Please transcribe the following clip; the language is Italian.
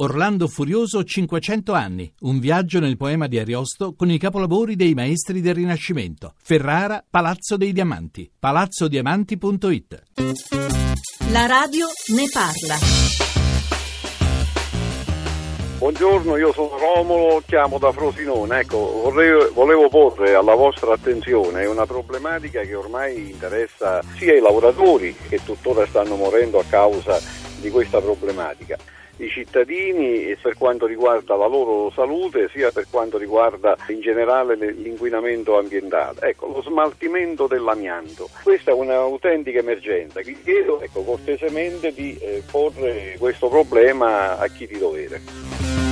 Orlando Furioso 500 anni, un viaggio nel poema di Ariosto con i capolavori dei maestri del Rinascimento. Ferrara, Palazzo dei Diamanti, palazzodiamanti.it. La radio ne parla. Buongiorno, io sono Romolo, chiamo da Frosinone. Ecco, vorrei, volevo porre alla vostra attenzione una problematica che ormai interessa sia i lavoratori che tuttora stanno morendo a causa di questa problematica i cittadini per quanto riguarda la loro salute sia per quanto riguarda in generale l'inquinamento ambientale. Ecco, lo smaltimento dell'amianto. Questa è un'autentica emergenza. Vi chiedo ecco, cortesemente di eh, porre questo problema a chi di dovere.